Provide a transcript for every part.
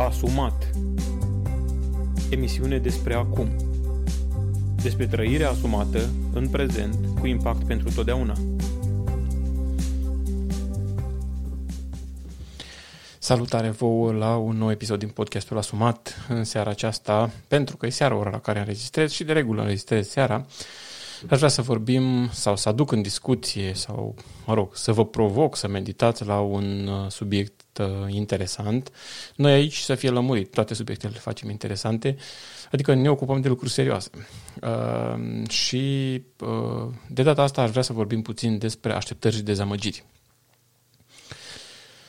Asumat. Emisiune despre acum. Despre trăirea asumată în prezent cu impact pentru totdeauna. Salutare vouă la un nou episod din podcastul Asumat în seara aceasta, pentru că e seara ora la care înregistrez și de regulă înregistrez seara. Aș vrea să vorbim sau să aduc în discuție sau, mă rog, să vă provoc să meditați la un uh, subiect uh, interesant. Noi aici să fie lămurit, toate subiectele le facem interesante, adică ne ocupăm de lucruri serioase. Uh, și uh, de data asta aș vrea să vorbim puțin despre așteptări și dezamăgiri.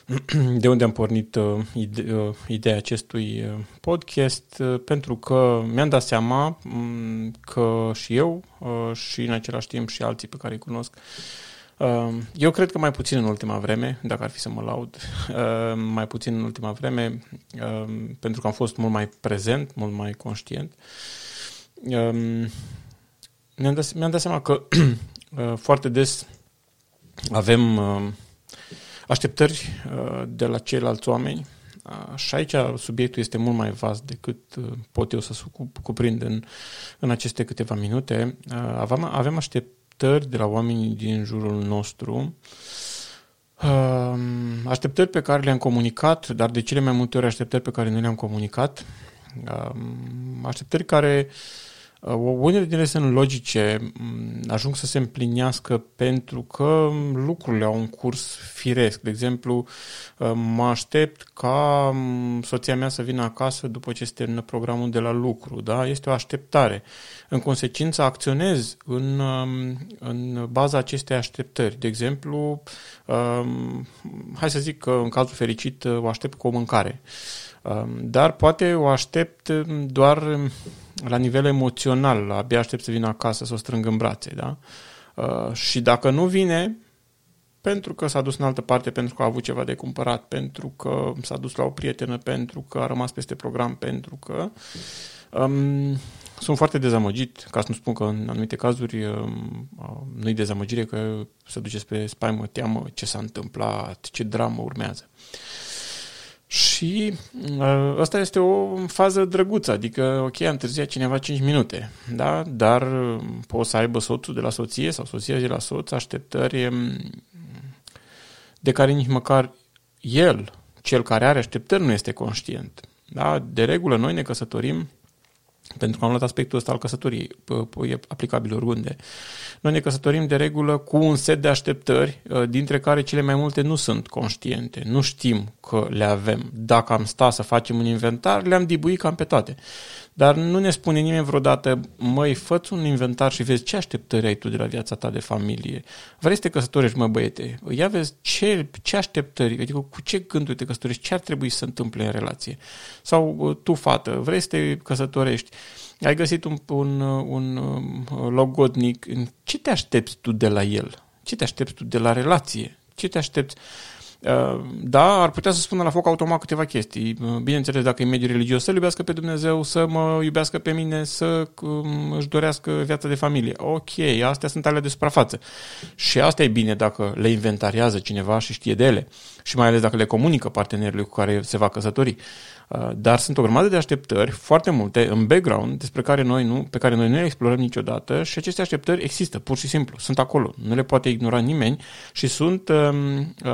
de unde am pornit uh, ide- uh, ideea acestui uh, podcast, uh, pentru că mi-am dat seama um, că și eu uh, și în același timp și alții pe care îi cunosc, uh, eu cred că mai puțin în ultima vreme, dacă ar fi să mă laud, uh, mai puțin în ultima vreme, uh, pentru că am fost mult mai prezent, mult mai conștient, uh, mi-am, dat, mi-am dat seama că uh, foarte des avem... Uh, așteptări uh, de la ceilalți oameni. Uh, și aici subiectul este mult mai vast decât uh, pot eu să cuprind în, în aceste câteva minute. Avem, avem așteptări de la oamenii din jurul nostru, așteptări pe care le-am comunicat, dar de cele mai multe ori așteptări pe care nu le-am comunicat, așteptări care uh, Uh, unele din ele sunt logice, mm, ajung să se împlinească pentru că lucrurile au un curs firesc. De exemplu, uh, mă aștept ca mm, soția mea să vină acasă după ce se termină programul de la lucru. Da? Este o așteptare. În consecință, acționez în, um, în baza acestei așteptări. De exemplu, um, hai să zic că în cazul fericit o aștept cu o mâncare. Um, dar poate o aștept doar la nivel emoțional, abia aștept să vină acasă să o strâng în brațe, da? Uh, și dacă nu vine, pentru că s-a dus în altă parte, pentru că a avut ceva de cumpărat, pentru că s-a dus la o prietenă, pentru că a rămas peste program, pentru că um, sunt foarte dezamăgit, ca să nu spun că în anumite cazuri um, uh, nu-i dezamăgire, că se duce spre spaimă, teamă, ce s-a întâmplat, ce dramă urmează. Uh, și uh, asta este o fază drăguță, adică, ok, am întârziat cineva 5 minute, da? dar uh, poți să aibă soțul de la soție sau soția de la soț așteptări um, de care nici măcar el, cel care are așteptări, nu este conștient. Da? De regulă, noi ne căsătorim pentru că am luat aspectul ăsta al căsătoriei, e aplicabil oriunde. Noi ne căsătorim de regulă cu un set de așteptări, ă, dintre care cele mai multe nu sunt conștiente, nu știm că le avem. Dacă am sta să facem un inventar, le-am dibuit cam pe toate. Dar nu ne spune nimeni vreodată, măi, fă un inventar și vezi ce așteptări ai tu de la viața ta de familie. Vrei să te căsătorești, mă băiete? Ia vezi ce, ce așteptări, adică cu ce gânduri te căsătorești, ce ar trebui să se întâmple în relație. Sau tu, fată, vrei să te căsătorești, ai găsit un, un, un logodnic, ce te aștepți tu de la el? Ce te aștepți tu de la relație? Ce te aștepți? Uh, da, ar putea să spună la foc automat câteva chestii. Uh, bineînțeles, dacă e mediul religios, să-L iubească pe Dumnezeu, să mă iubească pe mine, să um, își dorească viața de familie. Ok, astea sunt ale de suprafață. Și asta e bine dacă le inventariază cineva și știe de ele. Și mai ales dacă le comunică partenerului cu care se va căsători. Uh, dar sunt o grămadă de așteptări, foarte multe, în background, despre care noi nu, pe care noi nu le explorăm niciodată și aceste așteptări există, pur și simplu, sunt acolo, nu le poate ignora nimeni și sunt um, uh,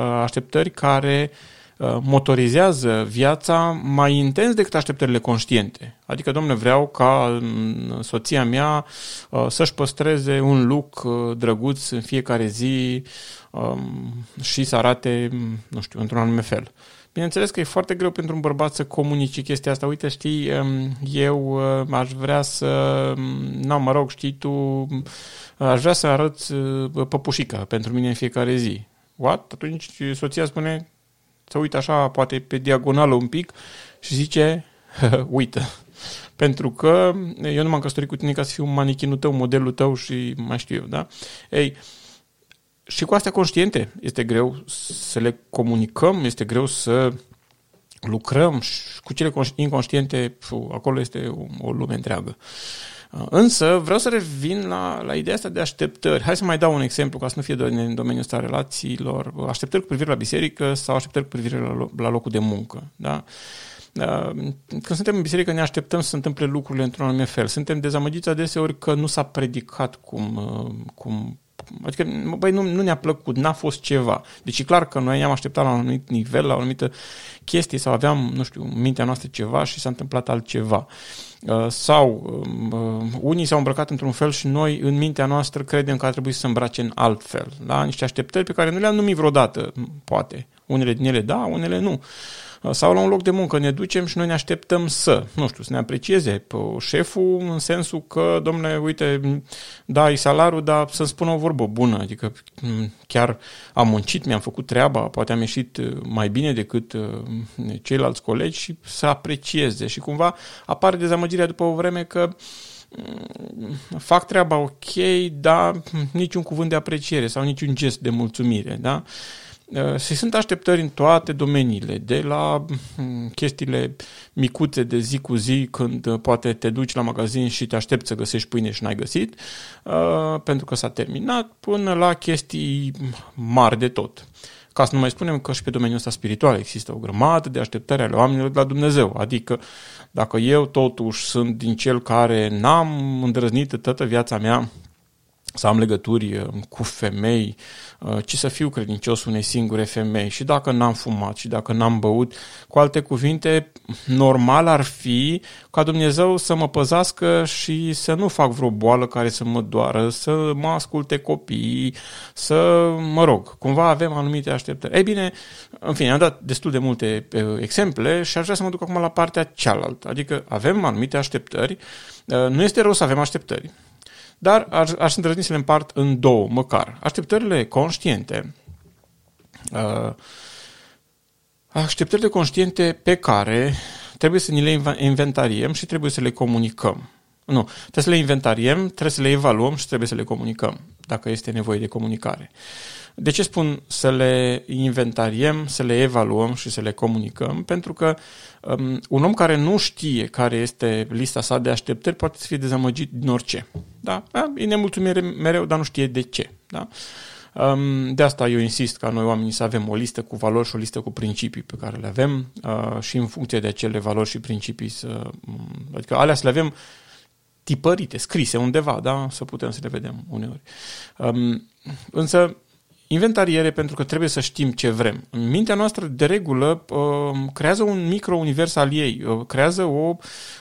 așteptări care uh, motorizează viața mai intens decât așteptările conștiente. Adică, domnule, vreau ca um, soția mea uh, să-și păstreze un look uh, drăguț în fiecare zi um, și să arate, nu știu, într-un anume fel. Bineînțeles că e foarte greu pentru un bărbat să comunice chestia asta. Uite, știi, um, eu uh, aș vrea să, um, nu, mă rog, știi tu, uh, aș vrea să arăt uh, păpușica pentru mine în fiecare zi. What? Atunci soția spune, să uită așa, poate pe diagonală un pic și zice, uită. Pentru că eu nu m-am căsătorit cu tine ca să fiu manichinul tău, modelul tău și mai știu eu, da? Ei, și cu astea conștiente este greu să le comunicăm, este greu să lucrăm și cu cele inconștiente, fu, acolo este o, o lume întreagă. Însă vreau să revin la, la ideea asta de așteptări. Hai să mai dau un exemplu ca să nu fie doar în domeniul ăsta relațiilor. Așteptări cu privire la biserică sau așteptări cu privire la, la locul de muncă. Da? când suntem în biserică ne așteptăm să se întâmple lucrurile într-un anume fel. Suntem dezamăgiți adeseori că nu s-a predicat cum, cum Adică, băi, nu, nu ne-a plăcut, n-a fost ceva. Deci e clar că noi ne-am așteptat la un anumit nivel, la o anumită chestie sau aveam, nu știu, în mintea noastră ceva și s-a întâmplat altceva. Uh, sau um, uh, unii s-au îmbrăcat într-un fel și noi, în mintea noastră, credem că ar trebui să se îmbrace în alt fel. Da? Niște așteptări pe care nu le-am numit vreodată, poate. Unele din ele da, unele nu. Sau la un loc de muncă ne ducem și noi ne așteptăm să, nu știu, să ne aprecieze șeful în sensul că, domnule, uite, da, e salarul, dar să-mi spună o vorbă bună, adică chiar am muncit, mi-am făcut treaba, poate am ieșit uh, mai bine decât uh, ceilalți colegi și să aprecieze și cumva apare dezamăgirea după o vreme că fac treaba ok, dar niciun cuvânt de apreciere sau niciun gest de mulțumire, da? Se sunt așteptări în toate domeniile, de la mm, chestiile micuțe de zi cu zi, când uh, poate te duci la magazin și te aștepți să găsești pâine și n-ai găsit, uh, pentru că s-a terminat, până la chestii mari de tot. Ca să nu mai spunem că și pe domeniul ăsta spiritual există o grămadă de așteptări ale oamenilor de la Dumnezeu. Adică dacă eu totuși sunt din cel care n-am îndrăznit toată viața mea să am legături uh, cu femei, uh, ci să fiu credincios unei singure femei. Și dacă n-am fumat și dacă n-am băut, cu alte cuvinte, normal ar fi ca Dumnezeu să mă păzească și să nu fac vreo boală care să mă doară, să mă asculte copiii, să, mă rog, cumva avem anumite așteptări. Ei bine, în fine, am dat destul de multe uh, exemple și aș vrea să mă duc acum la partea cealaltă. Adică avem anumite așteptări, nu este rău să avem așteptări, dar aș, aș îndrăzni să le împart în două, măcar. Așteptările conștiente, uh, așteptările conștiente pe care trebuie să ni le inventariem și trebuie să le comunicăm. Nu, trebuie să le inventariem, trebuie să le evaluăm și trebuie să le comunicăm, dacă este nevoie de comunicare. De ce spun să le inventariem, să le evaluăm și să le comunicăm? Pentru că um, un om care nu știe care este lista sa de așteptări poate să fie dezamăgit din orice. Da? da? E nemulțumire mereu, dar nu știe de ce. Da? Um, de asta eu insist ca noi oamenii să avem o listă cu valori și o listă cu principii pe care le avem uh, și în funcție de acele valori și principii să... Um, adică alea să le avem tipărite, scrise undeva, da? Să putem să le vedem uneori. Um, însă inventariere pentru că trebuie să știm ce vrem. Mintea noastră, de regulă, uh, creează un micro-univers al ei, uh, creează o,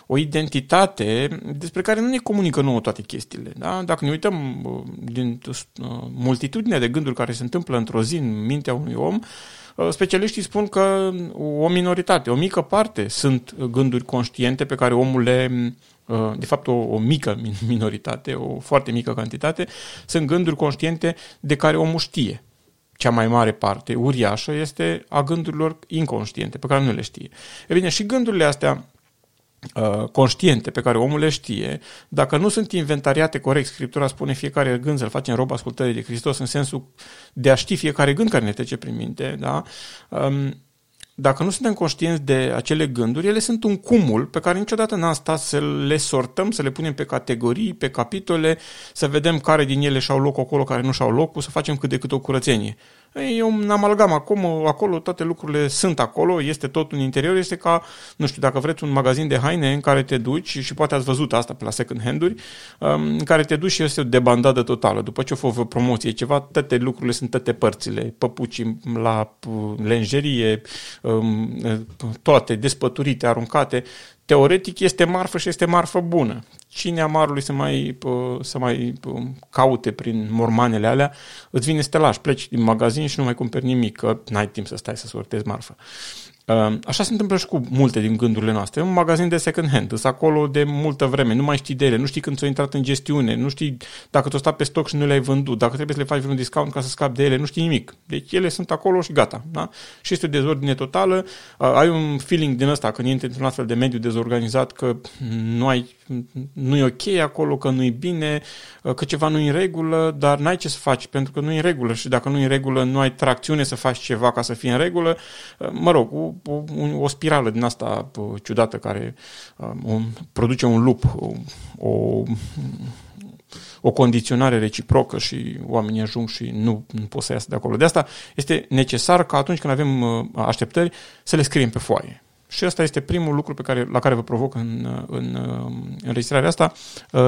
o identitate despre care nu ne comunică nouă toate chestiile. Da? Dacă ne uităm uh, din multitudinea de gânduri care se întâmplă într-o zi în mintea unui om, specialiștii spun că o minoritate, o mică parte sunt gânduri conștiente pe care omul le de fapt o, o mică minoritate, o foarte mică cantitate, sunt gânduri conștiente de care omul știe. Cea mai mare parte, uriașă, este a gândurilor inconștiente, pe care nu le știe. E bine, și gândurile astea conștiente pe care omul le știe, dacă nu sunt inventariate corect, Scriptura spune fiecare gând să-l facem rob ascultării de Hristos în sensul de a ști fiecare gând care ne trece prin minte, da? Dacă nu suntem conștienți de acele gânduri, ele sunt un cumul pe care niciodată n-am stat să le sortăm, să le punem pe categorii, pe capitole, să vedem care din ele și-au loc acolo, care nu și-au locul, să facem cât de cât o curățenie. E un amalgam acum, acolo toate lucrurile sunt acolo, este tot un interior, este ca, nu știu, dacă vreți un magazin de haine în care te duci și poate ați văzut asta pe la second hand-uri, um, în care te duci și este o debandadă totală. După ce o fă promoție ceva, toate lucrurile sunt toate părțile, păpuci la uh, lenjerie, um, toate despăturite, aruncate, teoretic este marfă și este marfă bună. Cine amarului să mai, să mai caute prin mormanele alea, îți vine stelaj, pleci din magazin și nu mai cumperi nimic, că n-ai timp să stai să sortezi marfă. Ehm, așa se întâmplă și cu multe din gândurile noastre. Un magazin de second hand, îs acolo de multă vreme, nu mai știi de ele, nu știi când ți-au intrat în gestiune, nu știi dacă ți-au stat pe stoc și nu le-ai vândut, dacă trebuie să le faci vreun discount ca să scapi de ele, nu știi nimic. Deci ele sunt acolo și gata. Da? Și este o dezordine totală. Ai un feeling din ăsta când intri într-un astfel de mediu dezorganizat că nu ai nu e ok acolo, că nu e bine, că ceva nu e în regulă, dar n-ai ce să faci pentru că nu e în regulă și dacă nu e în regulă nu ai tracțiune să faci ceva ca să fie în regulă. Mă rog, o, o, o spirală din asta ciudată care um, produce un lup, o, o condiționare reciprocă și oamenii ajung și nu, nu pot să iasă de acolo. De asta este necesar ca atunci când avem uh, așteptări să le scriem pe foaie. Și ăsta este primul lucru pe care, la care vă provoc în, în înregistrarea asta,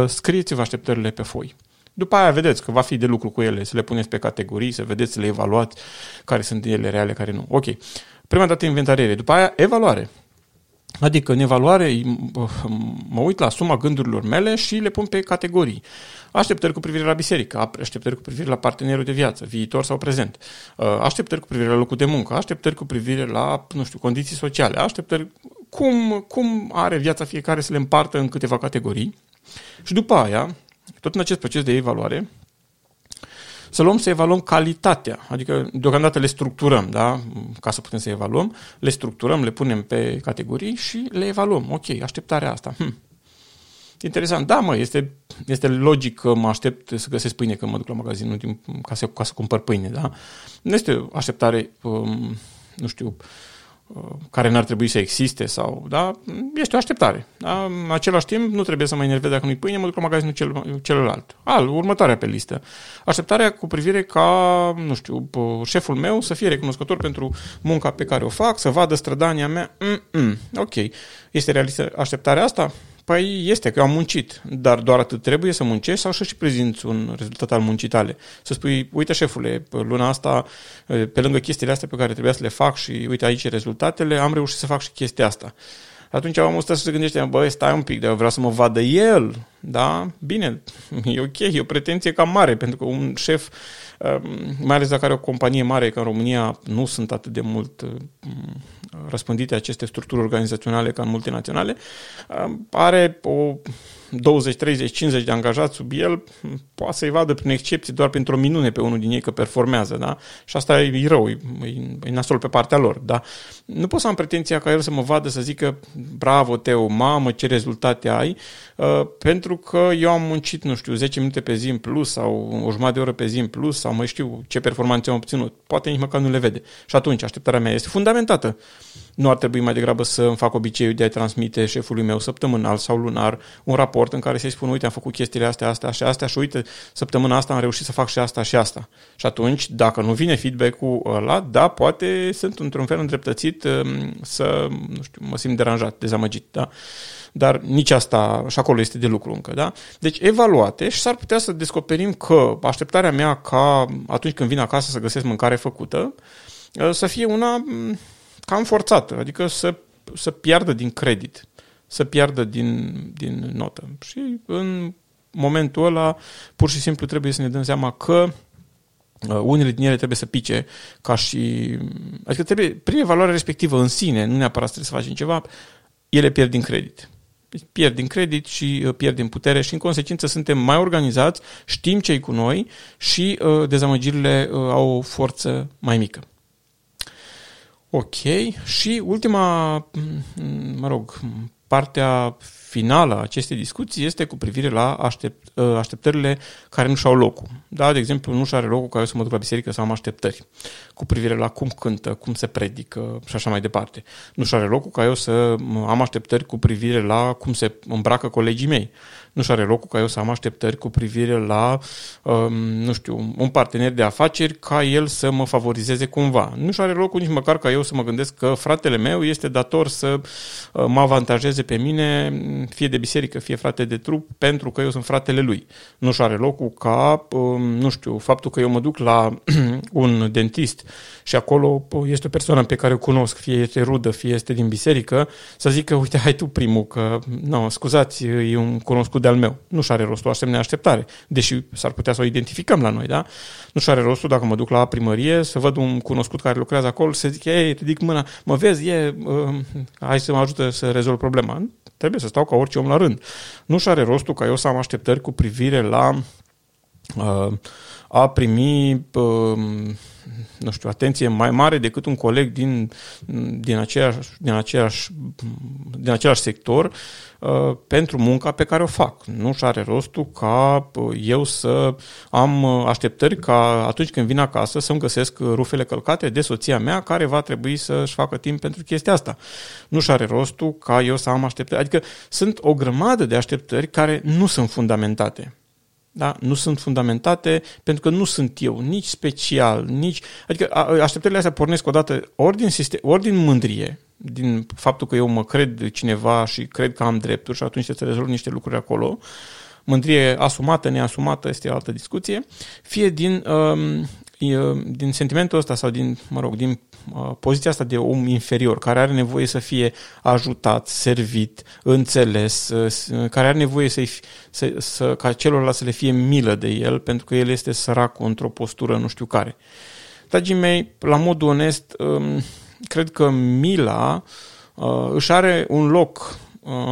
scrieți-vă așteptările pe foi. După aia vedeți că va fi de lucru cu ele, să le puneți pe categorii, să vedeți, să le evaluați care sunt ele reale, care nu. Ok. Prima dată inventariere, după aia evaluare. Adică în evaluare mă uit la suma gândurilor mele și le pun pe categorii. Așteptări cu privire la biserică, așteptări cu privire la partenerul de viață, viitor sau prezent, uh, așteptări cu privire la locul de muncă, așteptări cu privire la, nu știu, condiții sociale, așteptări cum, cum are viața fiecare să le împartă în câteva categorii. Și după aia, tot în acest proces de evaluare, să luăm să evaluăm calitatea, adică deocamdată le structurăm, da? ca să putem să evaluăm, le structurăm, le punem pe categorii și le evaluăm. Ok, așteptarea asta. Hm. Interesant. Da, mă, este, este logic că mă aștept să găsesc pâine când mă duc la magazin ca să, ca să cumpăr pâine, da? Nu este o așteptare, um, nu știu, Uh, care n-ar trebui să existe sau, da, este o așteptare. Da? În același timp, nu trebuie să mă enervez dacă nu-i pâine, mă duc la magazinul cel, celălalt. Al, următoarea pe listă. Așteptarea cu privire ca, nu știu, șeful meu să fie recunoscător pentru munca pe care o fac, să vadă strădania mea. Mm-mm. Ok. Este realistă așteptarea asta? Păi este, că eu am muncit, dar doar atât trebuie să muncești sau să și prezinți un rezultat al muncii tale. Să spui, uite șefule, luna asta, pe lângă chestiile astea pe care trebuia să le fac și uite aici rezultatele, am reușit să fac și chestia asta. Atunci am ăsta să se gândește, băi, stai un pic, dar eu vreau să mă vadă el, da? Bine, e ok, e o pretenție cam mare, pentru că un șef Ehm, mai ales dacă are o companie mare, că în România nu sunt atât de mult ehm, răspândite aceste structuri organizaționale ca în multinaționale, ehm, are o 20, 30, 50 de angajați sub el, poate să-i vadă prin excepție doar pentru o minune pe unul din ei că performează, da? Și asta e, e rău, e, e nasol pe partea lor, da? Nu pot să am pretenția ca el să mă vadă să zică bravo Teo, mamă, ce rezultate ai, uh, pentru că eu am muncit, nu știu, 10 minute pe zi în plus sau o jumătate de oră pe zi în plus sau mai știu ce performanțe am obținut. Poate nici măcar nu le vede. Și atunci așteptarea mea este fundamentată. Nu ar trebui mai degrabă să îmi fac obiceiul de a transmite șefului meu săptămânal sau lunar un raport în care să-i spun, uite, am făcut chestiile astea, astea și astea și uite, săptămâna asta am reușit să fac și asta și asta. Și atunci, dacă nu vine feedback-ul ăla, da, poate sunt într-un fel îndreptățit um, să, nu știu, mă simt deranjat, dezamăgit, da? Dar nici asta, și acolo este de lucru încă, da? Deci evaluate și s-ar putea să descoperim că așteptarea mea ca atunci când vin acasă să găsesc mâncare făcută, uh, să fie una mm, cam forțată, adică să, să piardă din credit, să piardă din, din notă. Și în momentul ăla, pur și simplu trebuie să ne dăm seama că uh, unele din ele trebuie să pice ca și... Adică trebuie, prin evaluarea respectivă în sine, nu neapărat trebuie să facem ceva, ele pierd din credit. Deci pierd din credit și uh, pierd din putere și în consecință suntem mai organizați, știm ce cu noi și uh, dezamăgirile uh, au o forță mai mică. Ok. Și ultima, mă rog, partea finală a acestei discuții este cu privire la aștept, ă, așteptările care nu și-au locul. Da, de exemplu, nu și-are locul ca eu să mă duc la biserică să am așteptări cu privire la cum cântă, cum se predică și așa mai departe. Nu și-are locul ca eu să am așteptări cu privire la cum se îmbracă colegii mei nu și are locul ca eu să am așteptări cu privire la, um, nu știu, un partener de afaceri ca el să mă favorizeze cumva. Nu și are locul nici măcar ca eu să mă gândesc că fratele meu este dator să uh, mă avantajeze pe mine, fie de biserică, fie frate de trup, pentru că eu sunt fratele lui. Nu și are locul ca, um, nu știu, faptul că eu mă duc la un dentist și acolo este o persoană pe care o cunosc, fie este rudă, fie este din biserică, să zică, uite, hai tu primul, că, nu, scuzați, e un cunoscut de-al meu. Nu și are rostul o asemenea așteptare, deși s-ar putea să o identificăm la noi, da? Nu și are rostul dacă mă duc la primărie să văd un cunoscut care lucrează acolo, să zic, ei, ridic mâna, mă vezi, e, uh, hai să mă ajute să rezolv problema. Trebuie să stau ca orice om la rând. Nu și are rostul ca eu să am așteptări cu privire la uh, a primi uh, nu știu, atenție mai mare decât un coleg din, din, aceeași, din, aceeași, din același sector uh, pentru munca pe care o fac. Nu și are rostul ca uh, eu să am uh, așteptări ca atunci când vin acasă să-mi găsesc rufele călcate de soția mea care va trebui să-și facă timp pentru chestia asta. Nu și are rostul ca eu să am așteptări. Adică sunt o grămadă de așteptări care nu sunt fundamentate da? nu sunt fundamentate pentru că nu sunt eu, nici special, nici... Adică așteptările astea pornesc odată ori din, sistem, ori din mândrie, din faptul că eu mă cred cineva și cred că am drepturi și atunci trebuie să rezolv niște lucruri acolo, mândrie asumată, neasumată, este o altă discuție, fie din, um, din sentimentul ăsta sau din, mă rog, din uh, poziția asta de om inferior, care are nevoie să fie ajutat, servit, înțeles, uh, care are nevoie să, să, să ca celorlalți să le fie milă de el, pentru că el este sărac într-o postură nu știu care. Dragii mei, la modul onest, um, cred că mila uh, își are un loc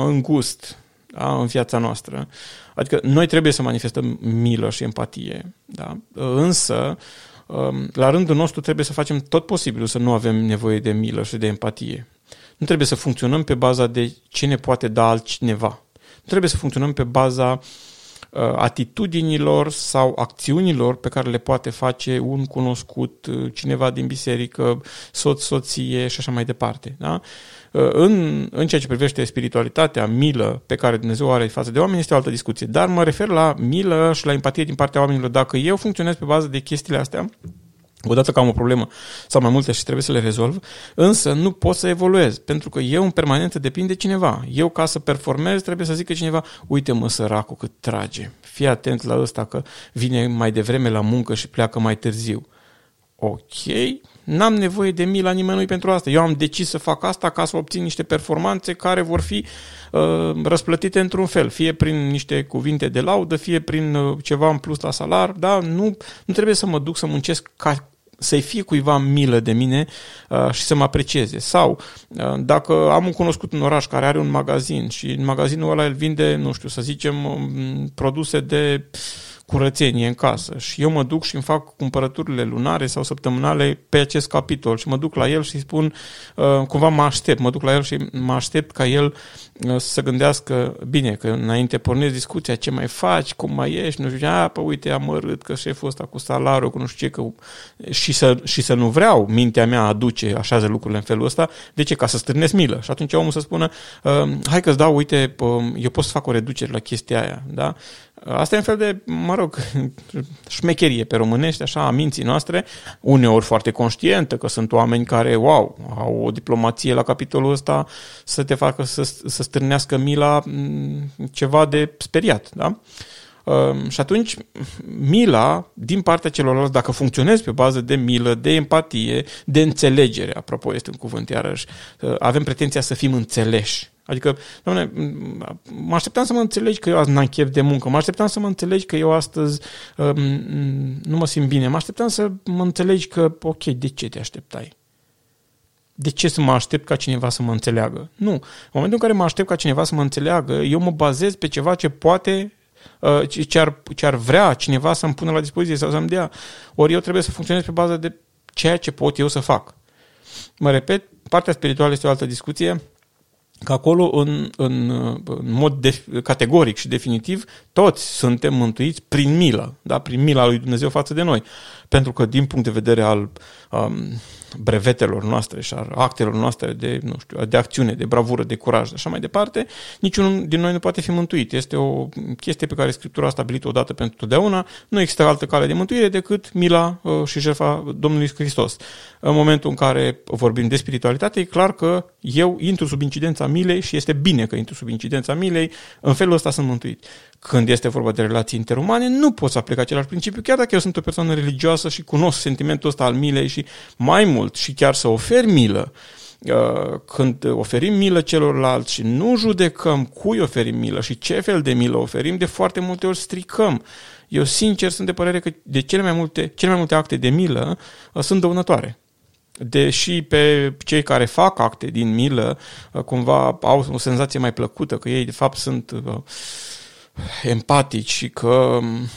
îngust da, în viața noastră. Adică noi trebuie să manifestăm milă și empatie, da? însă um, la rândul nostru trebuie să facem tot posibilul să nu avem nevoie de milă și de empatie. Nu trebuie să funcționăm pe baza de ce ne poate da altcineva. Nu trebuie să funcționăm pe baza uh, atitudinilor sau acțiunilor pe care le poate face un cunoscut, uh, cineva din biserică, soț, soție și așa mai departe. Da? Uh, în, în ceea ce privește spiritualitatea, milă pe care Dumnezeu are față de oameni, este o altă discuție. Dar mă refer la milă și la empatie din partea oamenilor. Dacă eu funcționez pe bază de chestiile astea, odată că am o problemă sau mai multe și trebuie să le rezolv, însă nu pot să evoluez, pentru că eu în permanență depind de cineva. Eu ca să performez trebuie să zică cineva, uite mă săracul cât trage, fii atent la ăsta că vine mai devreme la muncă și pleacă mai târziu. Ok, N-am nevoie de mila nimănui pentru asta. Eu am decis să fac asta ca să obțin niște performanțe care vor fi uh, răsplătite într-un fel, fie prin niște cuvinte de laudă, fie prin uh, ceva în plus la salar, da? Nu, nu trebuie să mă duc să muncesc ca să-i fie cuiva milă de mine uh, și să mă aprecieze. Sau uh, dacă am un cunoscut în oraș care are un magazin și în magazinul ăla el vinde, nu știu, să zicem, um, produse de uh, curățenie în casă și eu mă duc și îmi fac cumpărăturile lunare sau săptămânale pe acest capitol și mă duc la el și îi spun, uh, cumva mă aștept, mă duc la el și mă aștept ca el uh, să se gândească, bine, că înainte pornesc discuția, ce mai faci, cum mai ești, nu știu, a, pă, uite, am mărât că șeful ăsta cu salariul, cu nu știu ce, că... Și, să, și să nu vreau, mintea mea aduce, așează lucrurile în felul ăsta, de ce? Ca să stârnesc milă. Și atunci omul să spună, uh, hai că-ți dau, uite, eu pot să fac o reducere la chestia aia, da? Asta e un fel de, mă rog, șmecherie pe românești, așa, a minții noastre, uneori foarte conștientă, că sunt oameni care, wow, au o diplomație la capitolul ăsta să te facă să, să stârnească mila mm, ceva de speriat, da? Um, și atunci, mila, din partea celorlalți, dacă funcționezi pe bază de milă, de empatie, de înțelegere, apropo, este un cuvânt iarăși, uh, avem pretenția să fim înțeleși Adică, doamne, mă așteptam să mă înțelegi că eu azi n-am chef de muncă, mă așteptam să mă înțelegi că eu astăzi um, nu mă simt bine, mă așteptam să mă înțelegi că, ok, de ce te așteptai? De ce să mă aștept ca cineva să mă înțeleagă? Nu. În momentul în care mă aștept ca cineva să mă înțeleagă, eu mă bazez pe ceva ce poate uh, ce ar, ce ar vrea cineva să-mi pună la dispoziție sau să-mi dea. Ori eu trebuie să funcționez pe bază de ceea ce pot eu să fac. Mă repet, partea spirituală este o altă discuție că acolo, în, în, în mod de, categoric și definitiv, toți suntem mântuiți prin milă, da? prin mila lui Dumnezeu față de noi. Pentru că, din punct de vedere al um, brevetelor noastre și al actelor noastre de, nu știu, de acțiune, de bravură, de curaj, așa mai departe, niciunul din noi nu poate fi mântuit. Este o chestie pe care Scriptura a stabilit-o odată pentru totdeauna. Nu există altă cale de mântuire decât mila uh, și jertfa Domnului Hristos. În momentul în care vorbim de spiritualitate, e clar că eu intru sub incidența milei și este bine că intru sub incidența milei, în felul ăsta sunt mântuit. Când este vorba de relații interumane, nu pot să aplic același principiu, chiar dacă eu sunt o persoană religioasă și cunosc sentimentul ăsta al milei și mai mult și chiar să ofer milă, uh, când oferim milă celorlalți și nu judecăm cui oferim milă și ce fel de milă oferim, de foarte multe ori stricăm. Eu sincer sunt de părere că de cele mai multe, cele mai multe acte de milă uh, sunt dăunătoare deși pe cei care fac acte din milă uh, cumva au o senzație mai plăcută, că ei de fapt sunt empatici și că mm,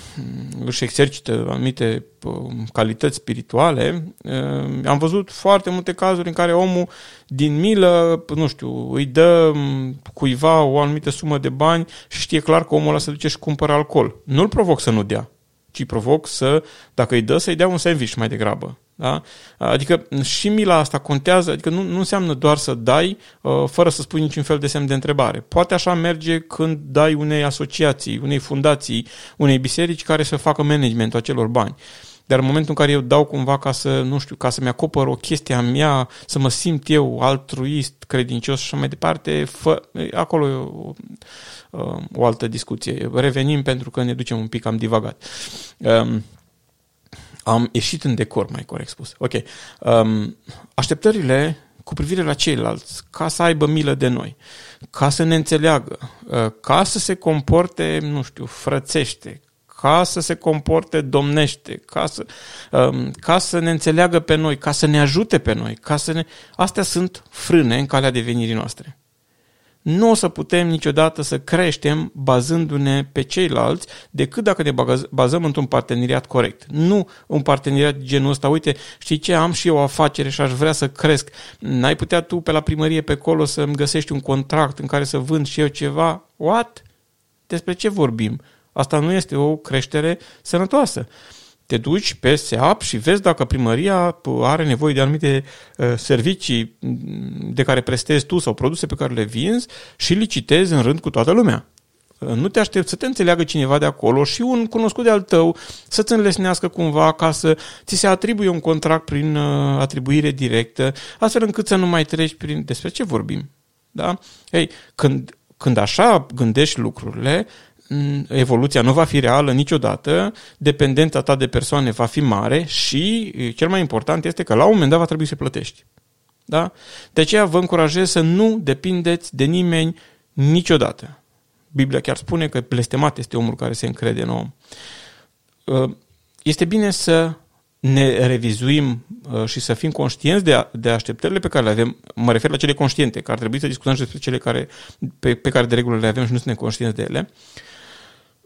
își exercită anumite mm, calități spirituale, mm, am văzut foarte multe cazuri în care omul din milă, nu știu, îi dă cuiva o anumită sumă de bani și știe clar că omul ăla se duce și cumpără alcool. Nu-l provoc să nu dea, ci provoc să, dacă îi dă, să-i dea un sandwich mai degrabă. Da? Adică și mila asta contează, adică nu, nu înseamnă doar să dai uh, fără să spui niciun fel de semn de întrebare. Poate așa merge când dai unei asociații, unei fundații, unei biserici care să facă managementul acelor bani. Dar în momentul în care eu dau cumva ca să, nu știu, ca să-mi acopăr o chestie a mea, să mă simt eu altruist, credincios și așa mai departe, fă, acolo e o, o altă discuție. Revenim pentru că ne ducem un pic, am divagat. Um, am ieșit în decor, mai corect spus. Ok. Um, așteptările cu privire la ceilalți, ca să aibă milă de noi, ca să ne înțeleagă, uh, ca să se comporte, nu știu, frățește, ca să se comporte domnește, ca să, um, ca să ne înțeleagă pe noi, ca să ne ajute pe noi, ca să ne... Astea sunt frâne în calea devenirii noastre nu o să putem niciodată să creștem bazându-ne pe ceilalți decât dacă ne bazăm într-un parteneriat corect. Nu un parteneriat de genul ăsta, uite, știi ce, am și eu o afacere și aș vrea să cresc. N-ai putea tu pe la primărie pe acolo să-mi găsești un contract în care să vând și eu ceva? What? Despre ce vorbim? Asta nu este o creștere sănătoasă te duci pe SEAP și vezi dacă primăria are nevoie de anumite uh, servicii de care prestezi tu sau produse pe care le vinzi și licitezi în rând cu toată lumea. Uh, nu te aștept să te înțeleagă cineva de acolo și un cunoscut de al tău să-ți înlesnească cumva ca să ți se atribuie un contract prin uh, atribuire directă, astfel încât să nu mai treci prin... Despre ce vorbim? Da? Ei, când, când așa gândești lucrurile, evoluția nu va fi reală niciodată, dependența ta de persoane va fi mare și cel mai important este că la un moment dat va trebui să plătești. Da? De aceea vă încurajez să nu depindeți de nimeni niciodată. Biblia chiar spune că blestemat este omul care se încrede în om. Este bine să ne revizuim și să fim conștienți de, de așteptările pe care le avem. Mă refer la cele conștiente, că ar trebui să discutăm și despre cele care, pe, pe care de regulă le avem și nu suntem conștienți de ele.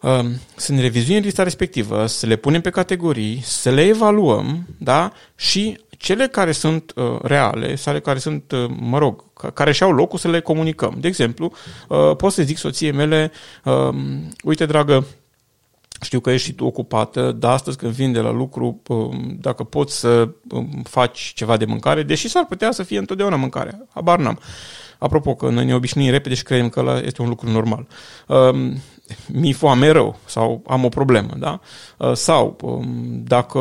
Uh, Um, să ne revizuim lista respectivă, să le punem pe categorii, să le evaluăm, da? Și cele care sunt uh, reale, sau care sunt, uh, mă rog, care și-au locul să le comunicăm. De exemplu, uh, pot să zic soției mele, uh, uite, dragă, știu că ești și tu ocupată, dar astăzi când vin de la lucru, uh, dacă poți să um, faci ceva de mâncare, deși s-ar putea să fie întotdeauna mâncare, habar n-am. Apropo că noi ne obișnuim repede și credem că ăla este un lucru normal. Uh, mi foame rău sau am o problemă, da? Uh, sau um, dacă,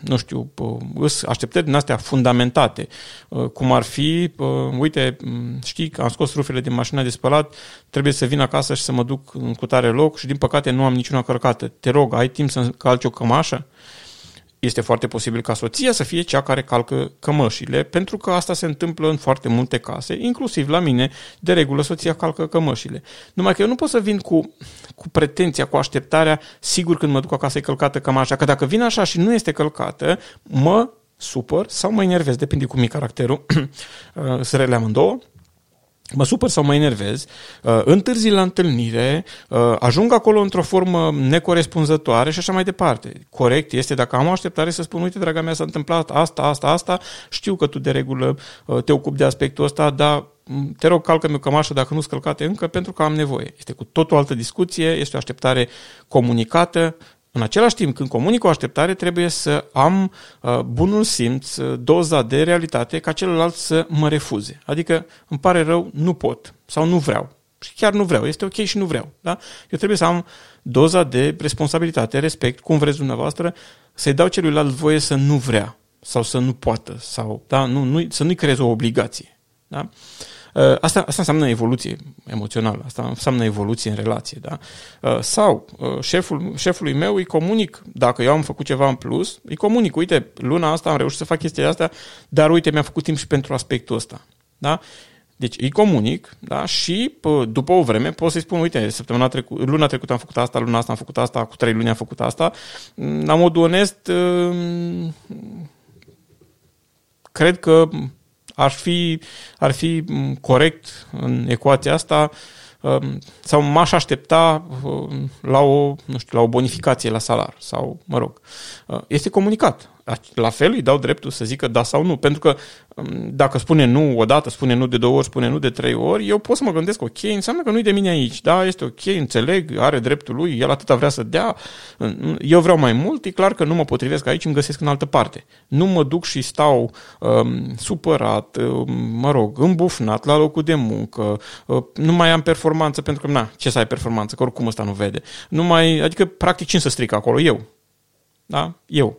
nu știu, îs așteptări din astea fundamentate, uh, cum ar fi, uh, uite, știi, am scos rufele din mașina de spălat, trebuie să vin acasă și să mă duc în cutare loc și din păcate nu am niciuna cărcată. Te rog, ai timp să calci o cămașă? Este foarte posibil ca soția să fie cea care calcă cămășile, pentru că asta se întâmplă în foarte multe case, inclusiv la mine, de regulă soția calcă cămășile. Numai că eu nu pot să vin cu, cu pretenția, cu așteptarea, sigur când mă duc acasă e călcată cămașa, că dacă vin așa și nu este călcată, mă supăr sau mă enervez, depinde cum e caracterul, să rele amândouă, mă supăr sau mă enervez, uh, întârzi la întâlnire, uh, ajung acolo într-o formă necorespunzătoare și așa mai departe. Corect este dacă am o așteptare să spun, uite, draga mea, s-a întâmplat asta, asta, asta, știu că tu de regulă uh, te ocupi de aspectul ăsta, dar mm, te rog, calcă-mi o cămașă dacă nu-s călcate încă, pentru că am nevoie. Este cu tot o altă discuție, este o așteptare comunicată, în același timp, când comunic o așteptare, trebuie să am uh, bunul simț, uh, doza de realitate, ca celălalt să mă refuze. Adică, îmi pare rău, nu pot sau nu vreau. Și chiar nu vreau, este ok și nu vreau. Da? Eu trebuie să am doza de responsabilitate, respect, cum vreți dumneavoastră, să-i dau celuilalt voie să nu vrea sau să nu poată sau da? nu, nu, să nu-i creez o obligație. Da? Uh, Uh, asta, asta înseamnă evoluție emoțională, asta înseamnă evoluție în relație. Da? Uh, sau uh, șeful, șefului meu îi comunic, dacă eu am făcut ceva în plus, îi comunic, uite, luna asta am reușit să fac chestia asta, dar uite, mi-a făcut timp și pentru aspectul ăsta. Da? Deci îi comunic da? și după o vreme pot să-i spun, uite, săptămâna trecu- luna trecută am făcut asta, luna asta am făcut asta, cu trei luni am făcut asta. La modul onest, cred că ar fi, ar fi corect în ecuația asta um, sau m-aș aștepta um, la o, nu știu, la o bonificație la salar sau, mă rog, uh, este comunicat. La fel îi dau dreptul să zică da sau nu, pentru că dacă spune nu o dată, spune nu de două ori, spune nu de trei ori, eu pot să mă gândesc, ok, înseamnă că nu-i de mine aici, da, este ok, înțeleg, are dreptul lui, el atâta vrea să dea, eu vreau mai mult, e clar că nu mă potrivesc aici, îmi găsesc în altă parte. Nu mă duc și stau um, supărat, um, mă rog, îmbufnat la locul de muncă, uh, nu mai am performanță, pentru că, na, ce să ai performanță, că oricum ăsta nu vede. Nu mai, adică, practic, cine să strică acolo? Eu Da? Eu.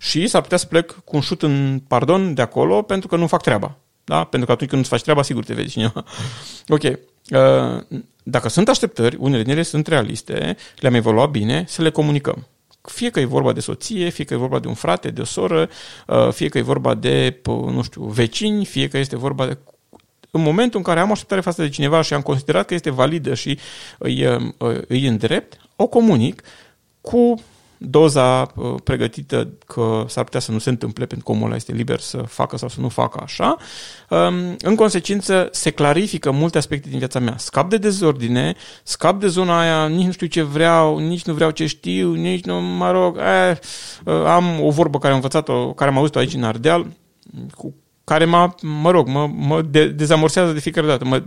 Și s-ar putea să plec cu un șut în pardon de acolo pentru că nu fac treaba. Da? Pentru că atunci când nu-ți faci treaba, sigur te vezi cineva. ok. Uh, dacă sunt așteptări, unele dinele sunt realiste, le-am evaluat bine, să le comunicăm. Fie că e vorba de soție, fie că e vorba de un frate, de o soră, uh, fie că e vorba de, nu știu, vecini, fie că este vorba de în momentul în care am așteptare față de cineva și am considerat că este validă și îi, uh, îi îndrept, o comunic cu doza uh, pregătită că s-ar putea să nu se întâmple pentru că omul ăla este liber să facă sau să nu facă așa. Um, în consecință, se clarifică multe aspecte din viața mea. Scap de dezordine, scap de zona aia, nici nu știu ce vreau, nici nu vreau ce știu, nici nu, mă rog, eh, uh, am o vorbă care am învățat-o, care am auzit-o aici în Ardeal, cu care mă, mă rog, mă, mă de, dezamorsează de fiecare dată. Mă,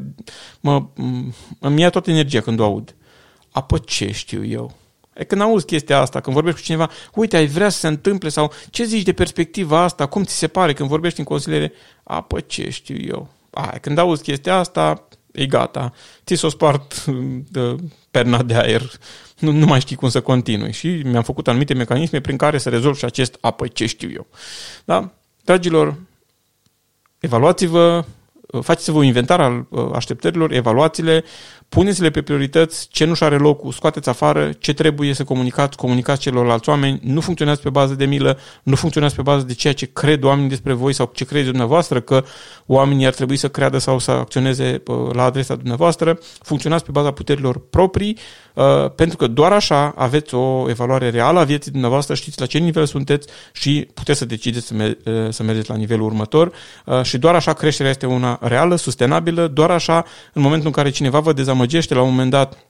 mă, îmi ia toată energia când o aud. Apă ce știu eu? E când auzi chestia asta, când vorbești cu cineva, uite, ai vrea să se întâmple sau ce zici de perspectiva asta, cum ți se pare când vorbești în consiliere? Apă ce știu eu? A, când auzi chestia asta, e gata. Ți s-o spart de perna de aer. Nu, nu mai știi cum să continui. Și mi-am făcut anumite mecanisme prin care să rezolv și acest apă ce știu eu. Da? Dragilor, evaluați-vă, faceți-vă un inventar al uh, așteptărilor, evaluați-le, puneți-le pe priorități, ce nu-și are locul, scoateți afară, ce trebuie să comunicați, comunicați celorlalți oameni, nu funcționează pe bază de milă, nu funcționează pe bază de ceea ce cred oamenii despre voi sau ce credeți dumneavoastră că oamenii ar trebui să creadă sau să acționeze uh, la adresa dumneavoastră, funcționați pe baza puterilor proprii, uh, pentru că doar așa aveți o evaluare reală a vieții dumneavoastră, știți la ce nivel sunteți și puteți să decideți să, me- uh, să mergeți la nivelul următor. Și doar așa creșterea este una reală, sustenabilă, doar așa în momentul în care cineva vă dezamăgește dezamăgește la un moment dat,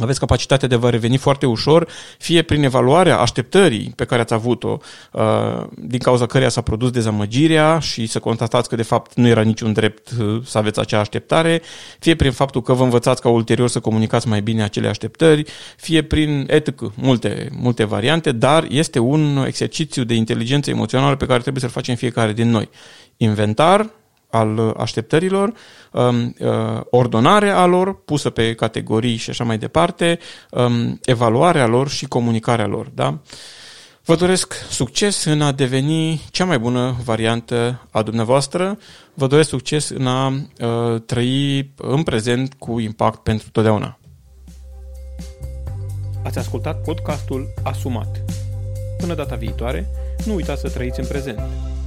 aveți capacitatea de a vă reveni foarte ușor, fie prin evaluarea așteptării pe care ați avut-o, uh, din cauza căreia s-a produs dezamăgirea și să constatați că de fapt nu era niciun drept uh, să aveți acea așteptare, fie prin faptul că vă învățați ca ulterior să comunicați mai bine acele așteptări, fie prin etică, multe, multe variante, dar este un exercițiu de inteligență emoțională pe care trebuie să-l facem fiecare din noi. Inventar, al așteptărilor, um, uh, ordonarea lor, pusă pe categorii și așa mai departe, um, evaluarea lor și comunicarea lor. Da? Vă doresc succes în a deveni cea mai bună variantă a dumneavoastră. Vă doresc succes în a uh, trăi în prezent cu impact pentru totdeauna. Ați ascultat podcastul Asumat. Până data viitoare, nu uitați să trăiți în prezent